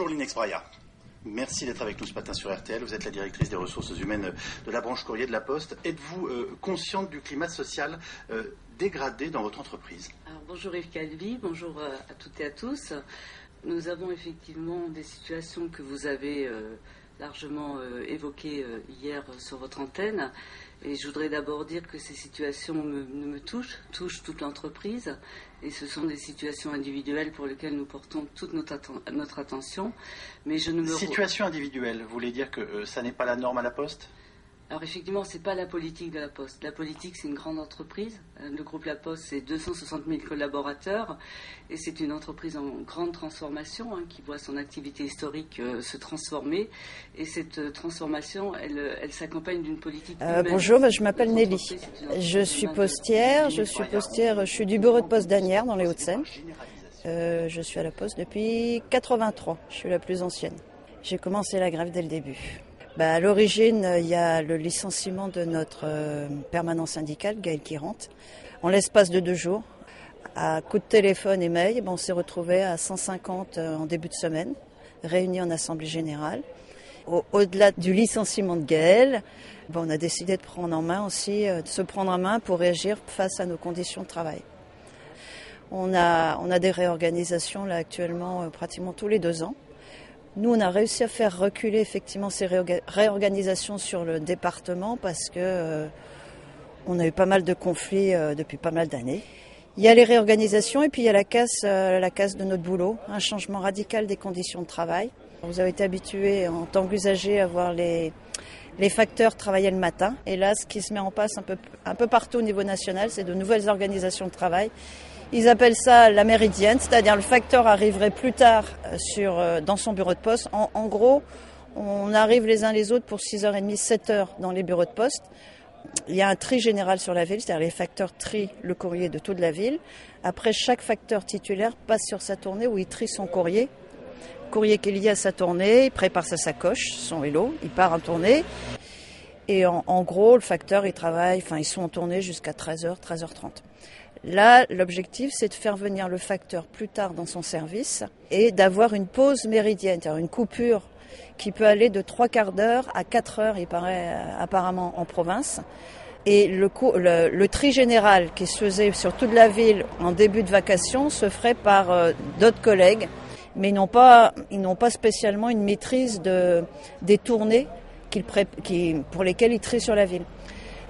Bonjour Linex Braya. Merci d'être avec nous ce matin sur RTL. Vous êtes la directrice des ressources humaines de la branche courrier de la Poste. Êtes-vous euh, consciente du climat social euh, dégradé dans votre entreprise? Bonjour Yves Calvi, bonjour euh, à toutes et à tous. Nous avons effectivement des situations que vous avez euh, largement euh, évoquées euh, hier euh, sur votre antenne. Et je voudrais d'abord dire que ces situations me, touchent, touchent toute l'entreprise. Et ce sont des situations individuelles pour lesquelles nous portons toute notre attention. Mais je ne me... Situation individuelle, vous voulez dire que euh, ça n'est pas la norme à la Poste? Alors effectivement, c'est pas la politique de la Poste. La politique, c'est une grande entreprise. Euh, Le groupe La Poste, c'est 260 000 collaborateurs et c'est une entreprise en grande transformation hein, qui voit son activité historique euh, se transformer. Et cette euh, transformation, elle, elle s'accompagne d'une politique. Euh, bonjour, je m'appelle Nelly. Je suis postière, je suis postière, je suis du bureau de poste d'Anières dans les Hauts-de-Seine. Euh, je suis à la poste depuis 83, je suis la plus ancienne. J'ai commencé la grève dès le début. Bah, à l'origine, euh, il y a le licenciement de notre euh, permanent syndical, Gaël Quirante. En l'espace de deux jours, à coup de téléphone et mail, on s'est retrouvé à 150 euh, en début de semaine, réunis en assemblée générale. Au- Au-delà du licenciement de Gaël, on a décidé de prendre en main aussi, de se prendre en main pour réagir face à nos conditions de travail. On a, on a des réorganisations là actuellement pratiquement tous les deux ans. Nous, on a réussi à faire reculer effectivement ces réorga- réorganisations sur le département parce que euh, on a eu pas mal de conflits euh, depuis pas mal d'années. Il y a les réorganisations et puis il y a la casse, euh, de notre boulot, un changement radical des conditions de travail. Vous avez été habitué en tant qu'usager à voir les, facteurs travailler le matin. Et là, ce qui se met en place un peu partout au niveau national, c'est de nouvelles organisations de travail. Ils appellent ça la méridienne, c'est-à-dire le facteur arriverait plus tard euh, sur, euh, dans son bureau de poste. En, en gros, on arrive les uns les autres pour 6h30, 7h dans les bureaux de poste. Il y a un tri général sur la ville, c'est-à-dire les facteurs trient le courrier de toute la ville. Après, chaque facteur titulaire passe sur sa tournée où il trie son courrier. Courrier qui est lié à sa tournée, il prépare sa sacoche, son vélo, il part en tournée. Et en, en gros, le facteur, il travaille, enfin, ils sont en tournée jusqu'à 13h, 13h30. Là, l'objectif, c'est de faire venir le facteur plus tard dans son service et d'avoir une pause méridienne, c'est-à-dire une coupure qui peut aller de trois quarts d'heure à quatre heures, il paraît euh, apparemment en province. Et le, tri général qui se faisait sur toute la ville en début de vacation se ferait par euh, d'autres collègues, mais ils n'ont pas, pas spécialement une maîtrise de, des tournées pour lesquelles ils trient sur la ville.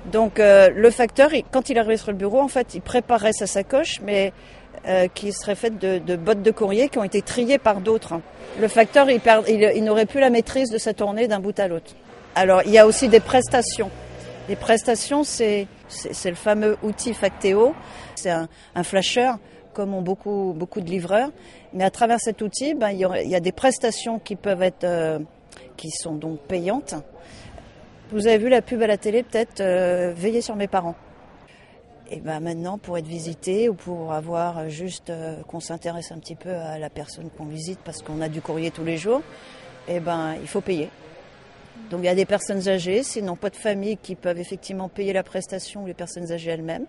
Donc euh, le facteur, quand il arrive sur le bureau, en fait, il préparait sa sacoche, mais euh, qui serait faite de, de bottes de courrier qui ont été triées par d'autres. Le facteur, il, il, il n'aurait plus la maîtrise de sa tournée d'un bout à l'autre. Alors, il y a aussi des prestations. Les prestations, c'est c'est le fameux outil Factéo. C'est un, un flasher, comme ont beaucoup, beaucoup de livreurs. Mais à travers cet outil, ben, il, y aurait- il y a des prestations qui peuvent être, euh, qui sont donc payantes. Vous avez vu la pub à la télé, peut-être, euh, veillez sur mes parents. Et ben maintenant, pour être visité ou pour avoir juste euh, qu'on s'intéresse un petit peu à la personne qu'on visite parce qu'on a du courrier tous les jours, et ben il faut payer. Donc il y a des personnes âgées, s'ils n'ont pas de famille, qui peuvent effectivement payer la prestation ou les personnes âgées elles-mêmes.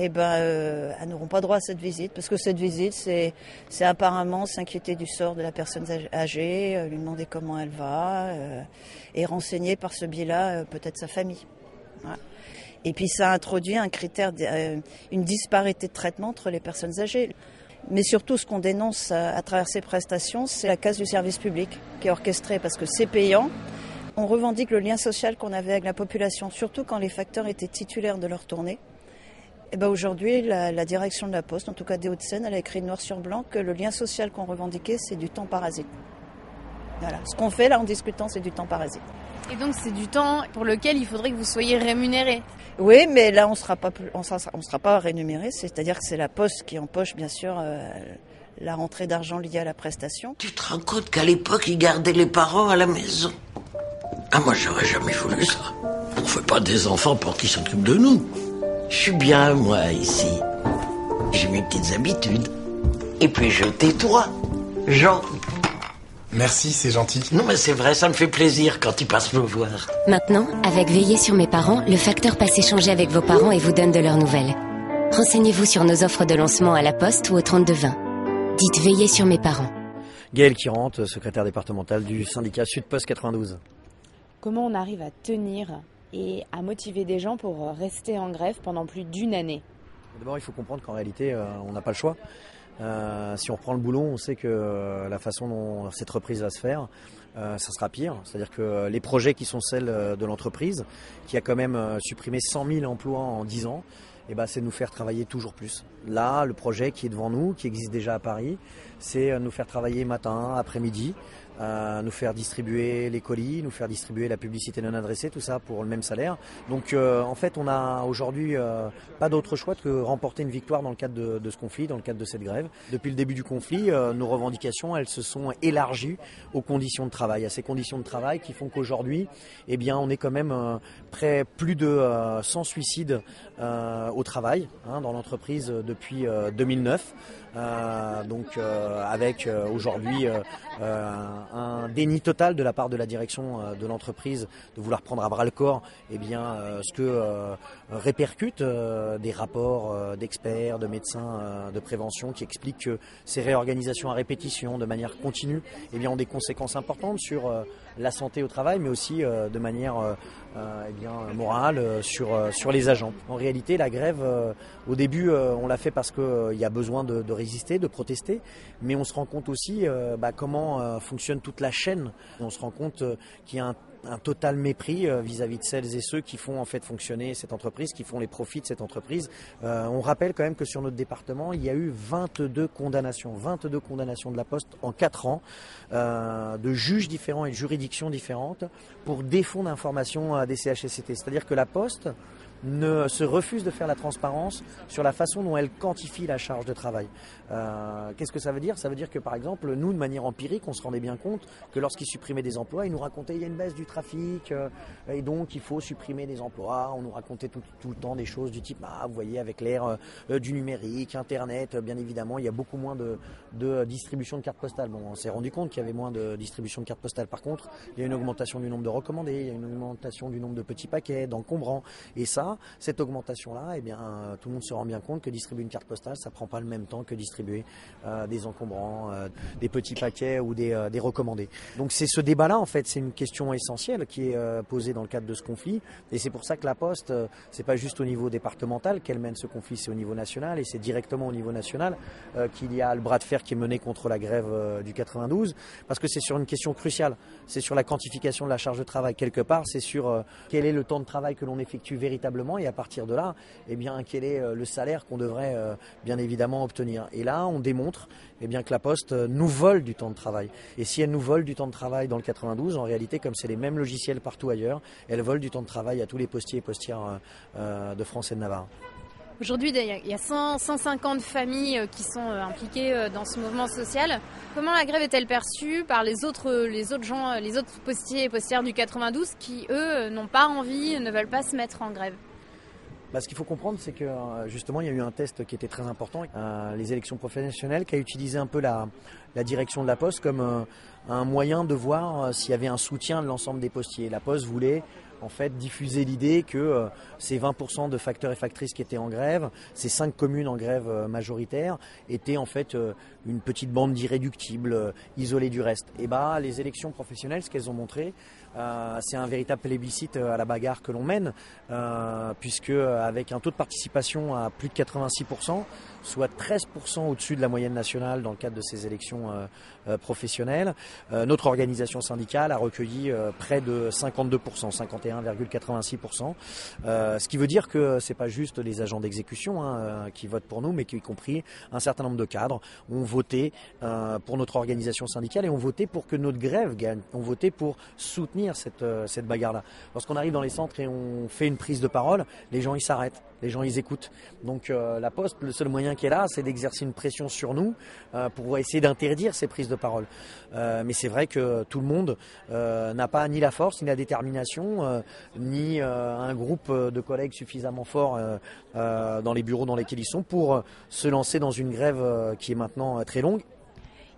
Et ben euh, elles n'auront pas droit à cette visite parce que cette visite, c'est apparemment s'inquiéter du sort de la personne âg- âgée, euh, lui demander comment elle va euh, et renseigner par ce biais-là peut-être sa famille. Et puis ça introduit un critère, une disparité de traitement entre les personnes âgées. Mais surtout, ce qu'on dénonce à, à travers ces prestations, c'est la casse du service public qui est orchestrée parce que c'est payant. On revendique le lien social qu'on avait avec la population, surtout quand les facteurs étaient titulaires de leur tournée. Et ben aujourd'hui, la, la direction de la Poste, en tout cas des Hauts-de-Seine, elle a écrit noir sur blanc que le lien social qu'on revendiquait, c'est du temps parasite. Voilà. Ce qu'on fait là en discutant, c'est du temps parasite. Et donc c'est du temps pour lequel il faudrait que vous soyez rémunéré. Oui, mais là, on sera pas, on sera, on sera pas rémunéré. C'est-à-dire que c'est la Poste qui empoche, bien sûr, euh, la rentrée d'argent liée à la prestation. Tu te rends compte qu'à l'époque, ils gardaient les parents à la maison Ah, moi, j'aurais jamais voulu ça. On fait pas des enfants pour qu'ils s'occupent de nous. Je suis bien, moi, ici. J'ai mes petites habitudes. Et puis, je tais-toi. Jean. Merci, c'est gentil. Non, mais c'est vrai, ça me fait plaisir quand ils passent me voir. Maintenant, avec Veiller sur mes parents, le facteur passe échanger avec vos parents et vous donne de leurs nouvelles. Renseignez-vous sur nos offres de lancement à la poste ou au 3220. Dites Veiller sur mes parents. Gaël Kirant, secrétaire départemental du syndicat Sud-Post 92. Comment on arrive à tenir et à motiver des gens pour rester en grève pendant plus d'une année D'abord, il faut comprendre qu'en réalité, on n'a pas le choix. si on reprend le boulot, on sait que la façon dont cette reprise va se faire, ça sera pire. C'est-à-dire que les projets qui sont celles de l'entreprise, qui a quand même supprimé 100 000 emplois en 10 ans, eh ben, c'est nous faire travailler toujours plus. Là, le projet qui est devant nous, qui existe déjà à Paris, c'est nous faire travailler matin, après-midi, euh, nous faire distribuer les colis, nous faire distribuer la publicité non adressée, tout ça pour le même salaire. Donc euh, en fait, on a aujourd'hui euh, pas d'autre choix que remporter une victoire dans le cadre de, de, ce conflit, dans le cadre de cette grève. Depuis le début du conflit, nos revendications, elles se sont élargies aux conditions de travail, à ces conditions de travail qui font qu'aujourd'hui, eh bien, on est quand même près plus de 100 suicides au travail hein, dans l'entreprise depuis 2009. Euh, donc euh, avec euh, aujourd'hui un déni total de la part de la direction de l'entreprise de vouloir prendre à bras le corps eh bien, ce que répercutent des rapports d'experts, de médecins de prévention qui expliquent que ces réorganisations à répétition de manière continue eh bien, ont des conséquences importantes sur la santé au travail mais aussi de manière eh bien, morale sur, les agents. En réalité, la grève, au début, on l'a fait parce qu'il y a besoin de, résister, de protester, mais on se rend compte aussi euh, bah, comment euh, fonctionne toute la chaîne. On se rend compte euh, qu'il y a un un total mépris vis-à-vis de celles et ceux qui font en fait fonctionner cette entreprise, qui font les profits de cette entreprise. on rappelle quand même que sur notre département, il y a eu 22 condamnations, 22 condamnations de la Poste en 4 ans, de juges différents et de juridictions différentes pour défaut d'information à des CHSCT. C'est-à-dire que la Poste ne se refuse de faire la transparence sur la façon dont elle quantifie la charge de travail. Euh, qu'est-ce que ça veut dire? Ça veut dire que par exemple, nous, de manière empirique, on se rendait bien compte que lorsqu'ils supprimaient des emplois, ils nous racontaient il y a une baisse du trafic euh, et donc il faut supprimer des emplois. On nous racontait tout, le temps des choses du type, ah, vous voyez, avec l'ère euh, du numérique, Internet, bien évidemment, il y a beaucoup moins de, de distribution de cartes postales. Bon, on s'est rendu compte qu'il y avait moins de distribution de cartes postales. Par contre, il y a une augmentation du nombre de recommandés, il y a une augmentation du nombre de petits paquets, d'encombrants. Et ça, cette augmentation-là, eh bien, tout le monde se rend bien compte que distribuer une carte postale, ça prend pas le même temps que distribuer euh, des encombrants, euh, des petits paquets ou euh, des, recommandés. Donc c'est ce débat-là, en fait, c'est une question essentielle qui est posée dans le cadre de ce conflit. Et c'est pour ça que la Poste, c'est pas juste au niveau départemental qu'elle mène ce conflit, c'est au niveau national et c'est directement au niveau national qu'il y a le bras de fer qui est mené contre la grève du 92, parce que c'est sur une question cruciale. C'est sur la quantification de la charge de travail quelque part, c'est sur quel est le temps de travail que l'on effectue véritablement et à partir de là, eh bien, quel est euh, le salaire qu'on devrait euh, bien évidemment obtenir. Et là, on démontre eh bien, que la Poste euh, nous vole du temps de travail. Et si elle nous vole du temps de travail dans le 92, en réalité, comme c'est les mêmes logiciels partout ailleurs, elle vole du temps de travail à tous les postiers et postières de France et de Navarre. Aujourd'hui, il y a 150 familles qui sont impliquées dans ce mouvement social. Comment la grève est-elle perçue par les autres, les autres gens, les autres postiers et postières du 92 qui, eux, n'ont pas envie, ne veulent pas se mettre en grève? Bah, ce qu'il faut comprendre, c'est que euh, justement, il y a eu un test qui était très important, euh, les élections professionnelles, qui a utilisé un peu la, direction de la Poste comme euh, un moyen de voir s'il y avait un soutien de l'ensemble des postiers. La Poste voulait en fait diffuser l'idée que ces 20% de facteurs et factrices qui étaient en grève, ces 5 communes en grève majoritaire, étaient en fait une petite bande d'irréductibles isolés du reste. Et bah les élections professionnelles, ce qu'elles ont montré, euh, c'est un véritable plébiscite euh, à la bagarre que l'on mène, euh, puisque avec un taux de participation à plus de 86%, soit 13% au-dessus de la moyenne nationale dans le cadre de ces élections professionnelles, notre organisation syndicale a recueilli près de 52%, 51,86%, ce qui veut dire que c'est pas juste les agents d'exécution hein, qui votent pour nous, mais y compris un certain nombre de cadres ont voté pour notre organisation syndicale et ont voté pour que notre grève gagne, ont voté pour soutenir cette, euh, cette bagarre-là. Lorsqu'on arrive dans les centres et on fait une prise de parole, les gens ils s'arrêtent, les gens ils écoutent. Donc euh, la Poste, le seul moyen qu'elle a, c'est d'exercer une pression sur nous euh, pour essayer d'interdire ces prises de parole. mais c'est vrai que tout le monde n'a pas ni la force, ni la détermination, ni un groupe de collègues suffisamment fort dans les bureaux dans lesquels ils sont pour se lancer dans une grève qui est maintenant très longue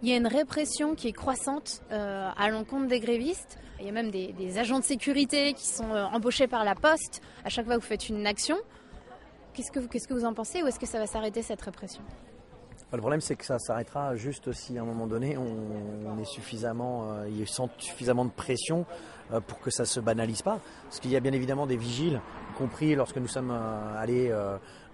il y a une répression qui est croissante à l'encontre des grévistes. Il y a même des, agents de sécurité qui sont euh, embauchés par la poste à chaque fois que vous faites une action. Qu'est-ce que, qu'est-ce que vous en pensez ou est-ce que ça va s'arrêter cette répression? Le problème, c'est que ça s'arrêtera juste si à un moment donné, on, est suffisamment, euh, il y a suffisamment de pression pour que ça se banalise pas. Parce qu'il y a bien évidemment des vigiles, y compris lorsque nous sommes euh, allés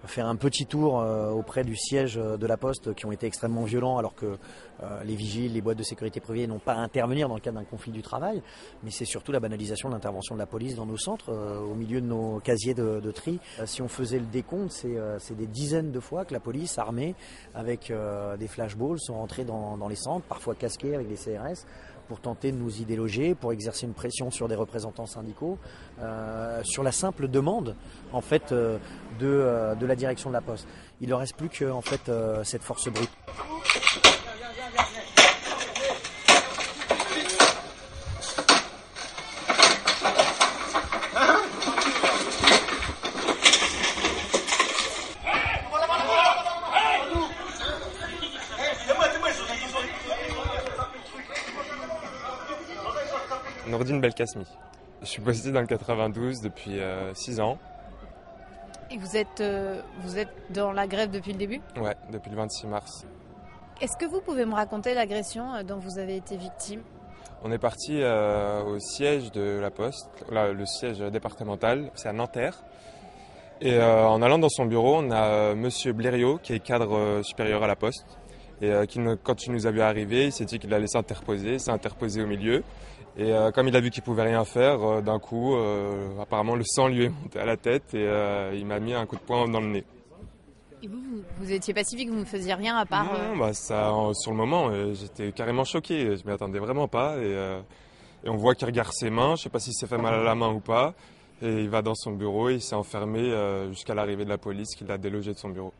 faire un petit tour euh, auprès du siège euh, de la Poste qui ont été extrêmement violents alors que euh, les vigiles, les boîtes de sécurité privées n'ont pas à intervenir dans le cadre d'un conflit du travail. Mais c'est surtout la banalisation de l'intervention de la police dans nos centres, au milieu de nos casiers de, tri. si on faisait le décompte, c'est des dizaines de fois que la police armée avec des flashballs sont rentrés dans, dans les centres, parfois casqués avec des CRS pour tenter de nous y déloger, pour exercer une pression sur des représentants syndicaux, euh, sur la simple demande en fait euh, de, euh, de, la direction de la Poste. Il ne reste plus que en fait cette force brute. Nourdine Belkacmi. Je suis posté dans le 92 depuis 6 euh, ans. Et vous êtes, euh, vous êtes dans la grève depuis le début? Ouais, depuis le 26 mars. Est-ce que vous pouvez me raconter l'agression euh, dont vous avez été victime? On est parti au siège de la Poste, le siège départemental, c'est à Nanterre. Et en allant dans son bureau, on a Monsieur Blériot, qui est cadre supérieur à la Poste. Et qui, quand il nous a vu arriver, il s'est dit qu'il allait s'interposer, s'est interposé au milieu. Et euh, comme il a vu qu'il pouvait rien faire, euh, d'un coup, euh, apparemment le sang lui est monté à la tête et il m'a mis un coup de poing dans le nez. Et vous, vous, étiez pacifique, vous ne faisiez rien à part. Non, bah ça, sur le moment, j'étais carrément choqué. Je m'y attendais vraiment pas. Et, et on voit qu'il regarde ses mains. Je sais pas s'il s'est fait mal à la main ou pas. Et il va dans son bureau et il s'est enfermé jusqu'à l'arrivée de la police qui l'a délogé de son bureau.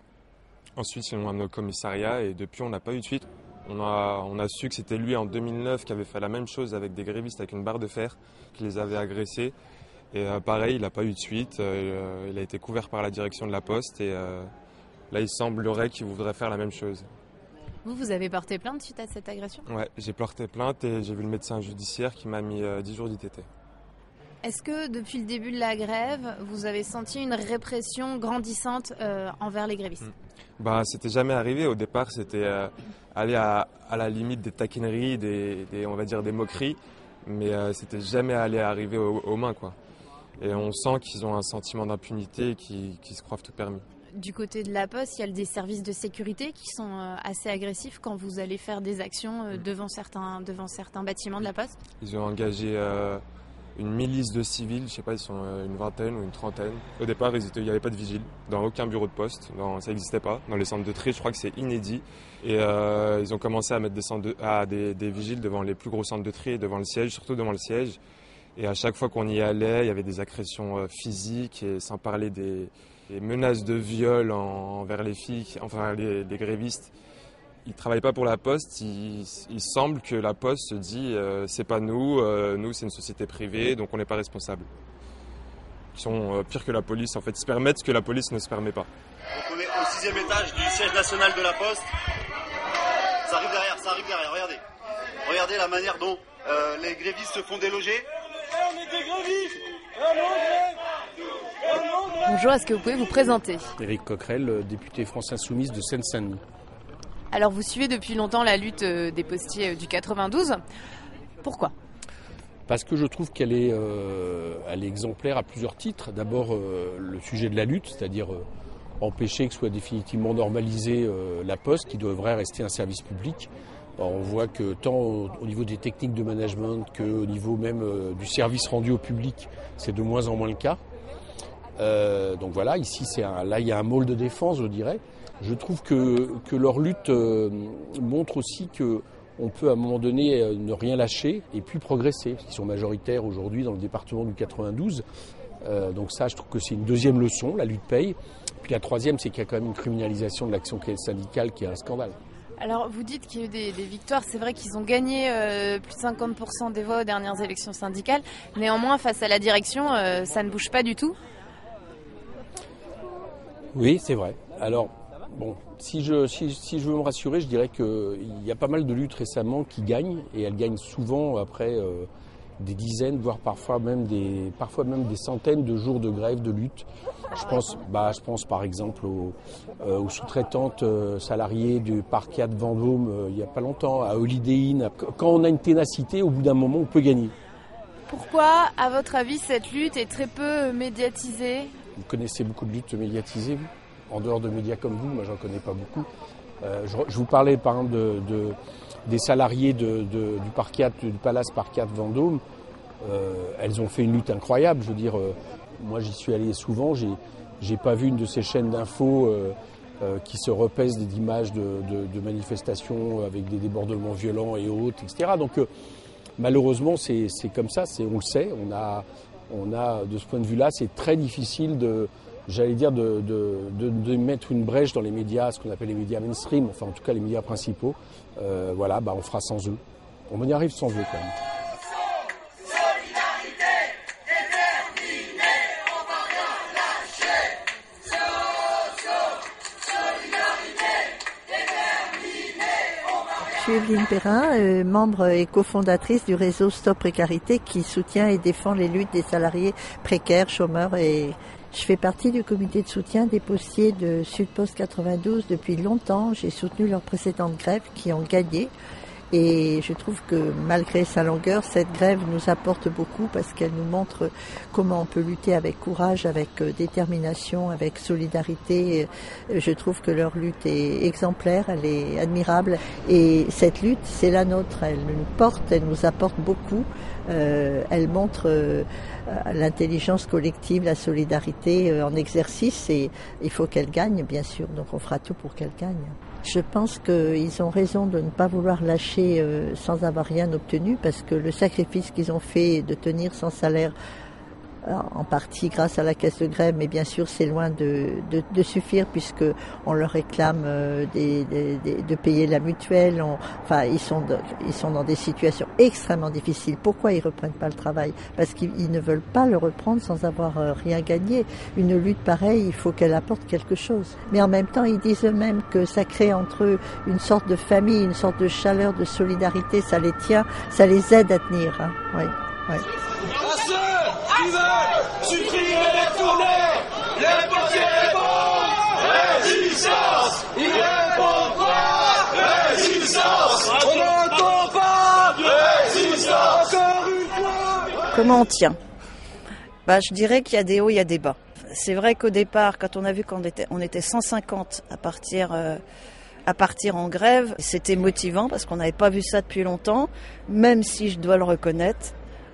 Ensuite, ils l'ont amené au commissariat et depuis, on n'a pas eu de suite. On a, su que c'était lui en 2009 qui avait fait la même chose avec des grévistes avec une barre de fer, qui les avait agressés. Et euh, pareil, il n'a pas eu de suite. Euh, il a été couvert par la direction de la Poste et euh, là, il semblerait qu'il voudrait faire la même chose. Vous, vous avez porté plainte suite à cette agression? Ouais, j'ai porté plainte et j'ai vu le médecin judiciaire qui m'a mis 10 jours d'ITT. Est-ce que depuis le début de la grève, vous avez senti une répression grandissante envers les grévistes? Hmm. Bah, c'était jamais arrivé. Au départ, c'était euh, aller à, la limite des taquineries, des, on va dire des moqueries, mais euh, c'était jamais aller arriver aux, mains, quoi. Et on sent qu'ils ont un sentiment d'impunité, qui, qui se croient tout permis. Du côté de la Poste, il y a des services de sécurité qui sont euh, assez agressifs quand vous allez faire des actions mm. devant, certains, devant certains bâtiments de la Poste. Ils ont engagé une milice de civils, je sais pas, ils sont euh, une vingtaine ou une trentaine. Au départ, il n'y avait pas de vigile dans aucun bureau de poste, ça n'existait pas. Dans les centres de tri, je crois que c'est inédit. Et euh, ils ont commencé à mettre des, centres à des, vigiles devant les plus gros centres de tri devant le siège, surtout devant le siège. Et à chaque fois qu'on y allait, il y avait des agressions euh, physiques, et sans parler des, menaces de viol envers les filles, enfin les grévistes ils travaillent pas pour la Poste. Il, semble que la Poste se dit euh, c'est pas nous, euh, nous c'est une société privée, donc on n'est pas responsable. Ils sont euh, pires que la police. En fait, ils se permettent ce que la police ne se permet pas. on est au sixième étage du siège national de la Poste. Ça arrive derrière, ça arrive derrière. Regardez, regardez la manière dont les grévistes se font déloger. on est des grévistes. Bonjour, est-ce que vous pouvez vous présenter? Éric Coquerel, député France Insoumise de Seine-Saint-Denis. Alors vous suivez depuis longtemps la lutte euh, des postiers euh, du 92. Pourquoi? Parce que je trouve qu'elle est, euh, exemplaire à plusieurs titres. D'abord, le sujet de la lutte, c'est-à-dire empêcher que soit définitivement normalisée la poste, qui devrait rester un service public. on voit que tant au, niveau des techniques de management qu'au niveau même du service rendu au public, c'est de moins en moins le cas. donc voilà, ici, c'est là, il y a un môle de défense, je dirais. Je trouve que, que leur lutte euh, montre aussi que on peut à un moment donné euh, ne rien lâcher et puis progresser, parce qu'ils sont majoritaires aujourd'hui dans le département du 92. Euh, donc ça, je trouve que c'est une deuxième leçon, la lutte paye. Puis la troisième, c'est qu'il y a quand même une criminalisation de l'action syndicale qui est un scandale. Alors vous dites qu'il y a eu des, victoires, c'est vrai qu'ils ont gagné plus de 50% des voix aux dernières élections syndicales. Néanmoins, face à la direction, ça ne bouge pas du tout. Oui, c'est vrai. Alors Bon, si je, si, je veux me rassurer, je dirais qu'il y a pas mal de luttes récemment qui gagnent, et elles gagnent souvent après euh, des dizaines, voire parfois même des, parfois même des centaines de jours de grève, de lutte. Je pense, bah, je pense par exemple aux, euh, aux sous-traitantes euh, salariées du parquet de Vendôme il n'y a pas longtemps, à Holiday Inn. Quand on a une ténacité, au bout d'un moment, on peut gagner. Pourquoi, à votre avis, cette lutte est très peu médiatisée? Vous connaissez beaucoup de luttes médiatisées, vous? En dehors de médias comme vous, moi j'en connais pas beaucoup. Euh, je, vous parlais par exemple de, de des salariés de, du parquet, du Palace Parquet Vendôme. Euh, elles ont fait une lutte incroyable. Je veux dire, euh, moi j'y suis allé souvent, j'ai, j'ai pas vu une de ces chaînes d'infos qui se repèsent d'images de, manifestations avec des débordements violents et autres, etc. Donc malheureusement c'est, comme ça, on le sait, on a, on a de ce point de vue-là, c'est très difficile de, j'allais dire, de, de, de, de, mettre une brèche dans les médias, ce qu'on appelle les médias mainstream, enfin en tout cas les médias principaux. Euh, voilà, bah, on fera sans eux. On y arrive sans eux quand même. Je suis Evelyne Perrin, euh, membre et cofondatrice du réseau Stop Précarité qui soutient et défend les luttes des salariés précaires, chômeurs et je fais partie du comité de soutien des postiers de Sudpost 92 depuis longtemps. J'ai soutenu leurs précédentes grèves qui ont gagné. Et je trouve que malgré sa longueur, cette grève nous apporte beaucoup parce qu'elle nous montre comment on peut lutter avec courage, avec détermination, avec solidarité. Je trouve que leur lutte est exemplaire, elle est admirable. Et cette lutte, c'est la nôtre. Elle nous porte, elle nous apporte beaucoup. Euh, elle montre euh, l'intelligence collective, la solidarité euh, en exercice et il faut qu'elle gagne, bien sûr. Donc on fera tout pour qu'elle gagne. Je pense qu'ils ont raison de ne pas vouloir lâcher euh, sans avoir rien obtenu parce que le sacrifice qu'ils ont fait de tenir sans salaire en partie grâce à la caisse de grève, mais bien sûr c'est loin de, de, de, suffire puisque on leur réclame euh, des, des, des, de payer la mutuelle. On, enfin, ils sont, ils sont dans des situations extrêmement difficiles. Pourquoi ils reprennent pas le travail? Parce qu'ils ne veulent pas le reprendre sans avoir euh, rien gagné. Une lutte pareille, il faut qu'elle apporte quelque chose. Mais en même temps, ils disent eux-mêmes que ça crée entre eux une sorte de famille, une sorte de chaleur, de solidarité. Ça les tient, ça les aide à tenir. Hein. Oui, oui. Comment on tient? Bah, Je dirais qu'il y a des hauts, il y a des bas. C'est vrai qu'au départ, quand on a vu qu'on était, on était 150 à partir... Euh, à partir en grève, c'était motivant parce qu'on n'avait pas vu ça depuis longtemps, même si je dois le reconnaître,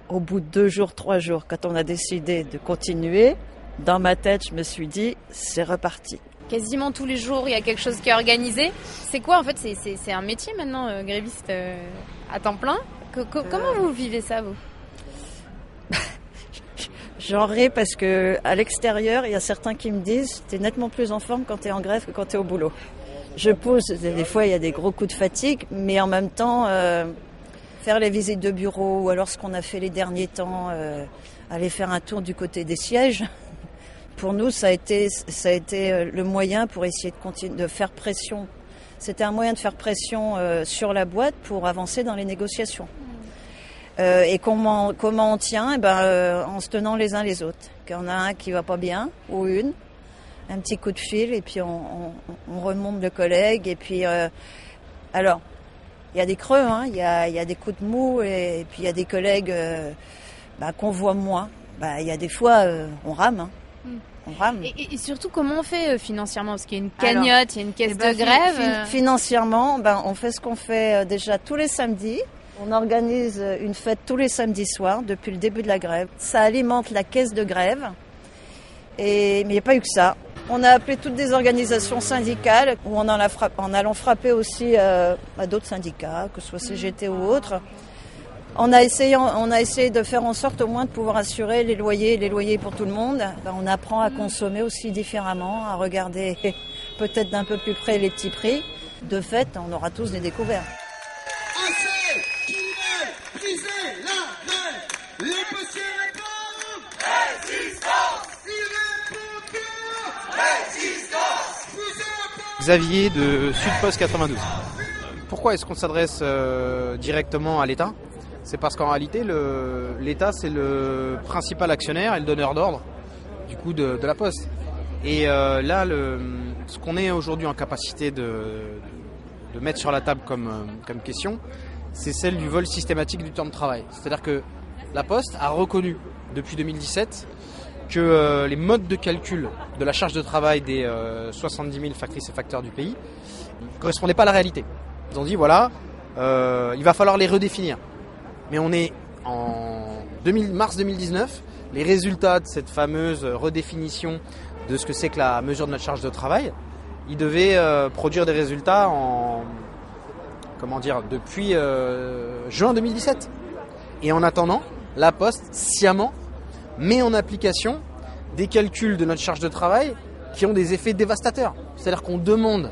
au bout de deux jours, trois jours, quand on a décidé de continuer, dans ma tête, je me suis dit, c'est reparti. Quasiment tous les jours, il y a quelque chose qui est organisé. C'est quoi en fait C'est un métier maintenant, euh, gréviste euh, à temps plein? Que, que, euh... Comment vous vivez ça, vous? J'en ris parce que à l'extérieur, il y a certains qui me disent, t'es nettement plus en forme quand t'es en grève que quand t'es au boulot. Je pose, des fois il y a des gros coups de fatigue, mais en même temps, faire les visites de bureau ou alors ce qu'on a fait les derniers temps, euh, aller faire un tour du côté des sièges. Pour nous, ça a été, ça a été le moyen pour essayer de continuer, de faire pression. C'était un moyen de faire pression euh, sur la boîte pour avancer dans les négociations. Euh, et comment, comment on tient? Eh ben, euh, En se tenant les uns les autres. Quand on a un qui va pas bien, ou une, un petit coup de fil, et puis on, on, on remonte le collègue, et puis... Euh, alors, il y a des creux, hein, il, y a, il y a des coups de mou, et, et puis il y a des collègues euh, bah, qu'on voit moins. Bah, il y a des fois, euh, on rame. Hein. Mm. On rame. Et, et, surtout, comment on fait euh, financièrement? Parce qu'il y a une cagnotte, Alors, il y a une caisse eh ben, de grève. Fin, financièrement, ben, on fait ce qu'on fait déjà tous les samedis. On organise une fête tous les samedis soirs depuis le début de la grève. Ça alimente la caisse de grève. Et, mais il n'y a pas eu que ça. On a appelé toutes des organisations syndicales où on en, allant frapper aussi euh, à d'autres syndicats, que ce soit CGT ou autres. On a, essayé, on a essayé de faire en sorte au moins de pouvoir assurer les loyers, les loyers pour tout le monde. Ben, on apprend à consommer aussi différemment, à regarder peut-être d'un peu plus près les petits prix. De fait, on aura tous des découvertes. Xavier de Sudpost 92. Pourquoi est-ce qu'on s'adresse euh, directement à l'État? C'est parce qu'en réalité, l'État, c'est le principal actionnaire et le donneur d'ordre du coup de, la Poste. Et euh, là, ce qu'on est aujourd'hui en capacité de, mettre sur la table euh, comme question, c'est celle du vol systématique du temps de travail. C'est-à-dire que la Poste a reconnu depuis 2017 que euh, les modes de calcul de la charge de travail des 70 000 factrices et facteurs du pays ne correspondaient pas à la réalité. Ils ont dit voilà, il va falloir les redéfinir. Mais on est en mars 2019, les résultats de cette fameuse redéfinition de ce que c'est que la mesure de notre charge de travail, ils devaient euh, produire des résultats en comment dire depuis euh, juin 2017. Et en attendant, la Poste sciemment met en application des calculs de notre charge de travail qui ont des effets dévastateurs. C'est-à-dire qu'on demande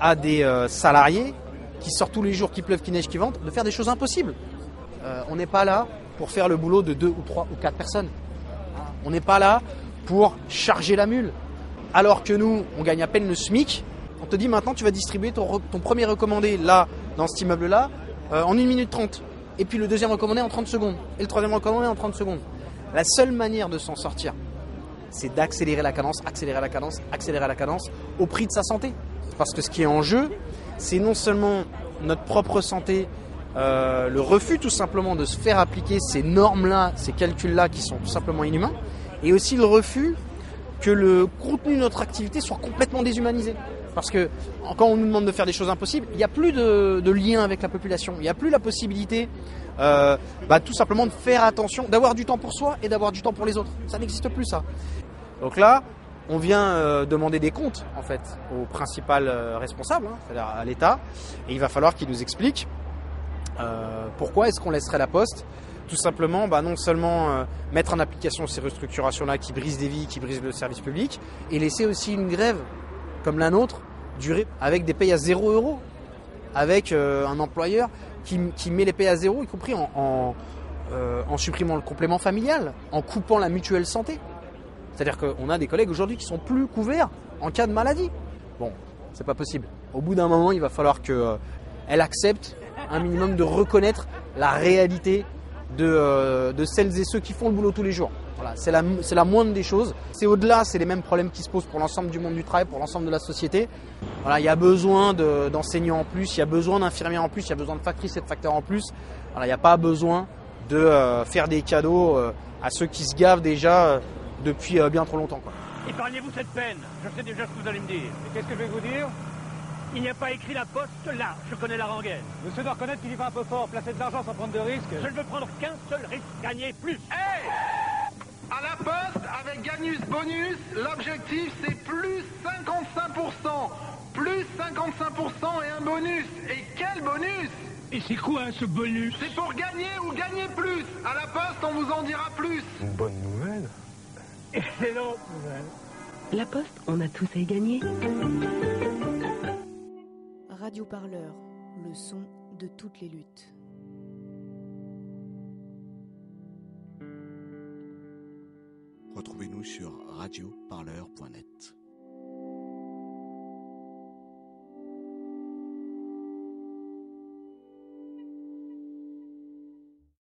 à des euh, salariés qui sortent tous les jours, qui pleuvent, qui neige, qui ventent, de faire des choses impossibles. Euh, on n'est pas là pour faire le boulot de deux ou trois ou quatre personnes. On n'est pas là pour charger la mule. Alors que nous, on gagne à peine le SMIC, on te dit maintenant tu vas distribuer ton, premier recommandé là, dans cet immeuble-là, euh, en 1 minute 30. Et puis le deuxième recommandé en 30 secondes. Et le troisième recommandé en 30 secondes. La seule manière de s'en sortir, c'est d'accélérer la cadence, accélérer la cadence, accélérer la cadence au prix de sa santé. Parce que ce qui est en jeu, c'est non seulement notre propre santé euh, le refus tout simplement de se faire appliquer ces normes-là, ces calculs-là qui sont tout simplement inhumains, et aussi le refus que le contenu de notre activité soit complètement déshumanisé. Parce que quand on nous demande de faire des choses impossibles, il n'y a plus de, lien avec la population, il n'y a plus la possibilité euh, bah, tout simplement de faire attention, d'avoir du temps pour soi et d'avoir du temps pour les autres. Ça n'existe plus ça. Donc là, on vient euh, demander des comptes en fait au principal responsable, hein, à l'État, et il va falloir qu'il nous explique euh, pourquoi est-ce qu'on laisserait la poste Tout simplement, bah, non seulement euh, mettre en application ces restructurations-là qui brisent des vies, qui brisent le service public, et laisser aussi une grève comme la nôtre avec des payes à 0 euros, avec euh, un employeur qui, met les payes à zéro, y compris en, en supprimant le complément familial, en coupant la mutuelle santé. C'est-à-dire qu'on a des collègues aujourd'hui qui sont plus couverts en cas de maladie. Bon, c'est pas possible. Au bout d'un moment, il va falloir qu'elle accepte un minimum de reconnaître la réalité euh, de, celles et ceux qui font le boulot tous les jours. Voilà, c'est la, la, moindre des choses. C'est au-delà, c'est les mêmes problèmes qui se posent pour l'ensemble du monde du travail, pour l'ensemble de la société. Voilà, il y a besoin d'enseignants en plus, il y a besoin d'infirmiers en plus, il y a besoin de factrices et de facteurs en plus. Voilà, il n'y a pas besoin de euh, faire des cadeaux euh, à ceux qui se gavent déjà depuis bien trop longtemps. Épargnez-vous cette peine, je sais déjà ce que vous allez me dire. Et qu'est-ce que je vais vous dire? Il n'y a pas écrit la poste là, je connais la rengaine. Monsieur doit reconnaître qu'il y va un peu fort, placer de l'argent sans prendre de risques. Je ne veux prendre qu'un seul risque, gagner plus. Hé À la poste, avec Gagnus Bonus, l'objectif c'est plus 55%. Plus 55% et un bonus. Et quel bonus? Et c'est quoi ce bonus? C'est pour gagner ou gagner plus. À la poste, on vous en dira plus. Une bonne nouvelle Excellente nouvelle. La poste, on a tous à y gagner. Radio Parleur, le son de toutes les luttes. Retrouvez-nous sur radioparleur.net.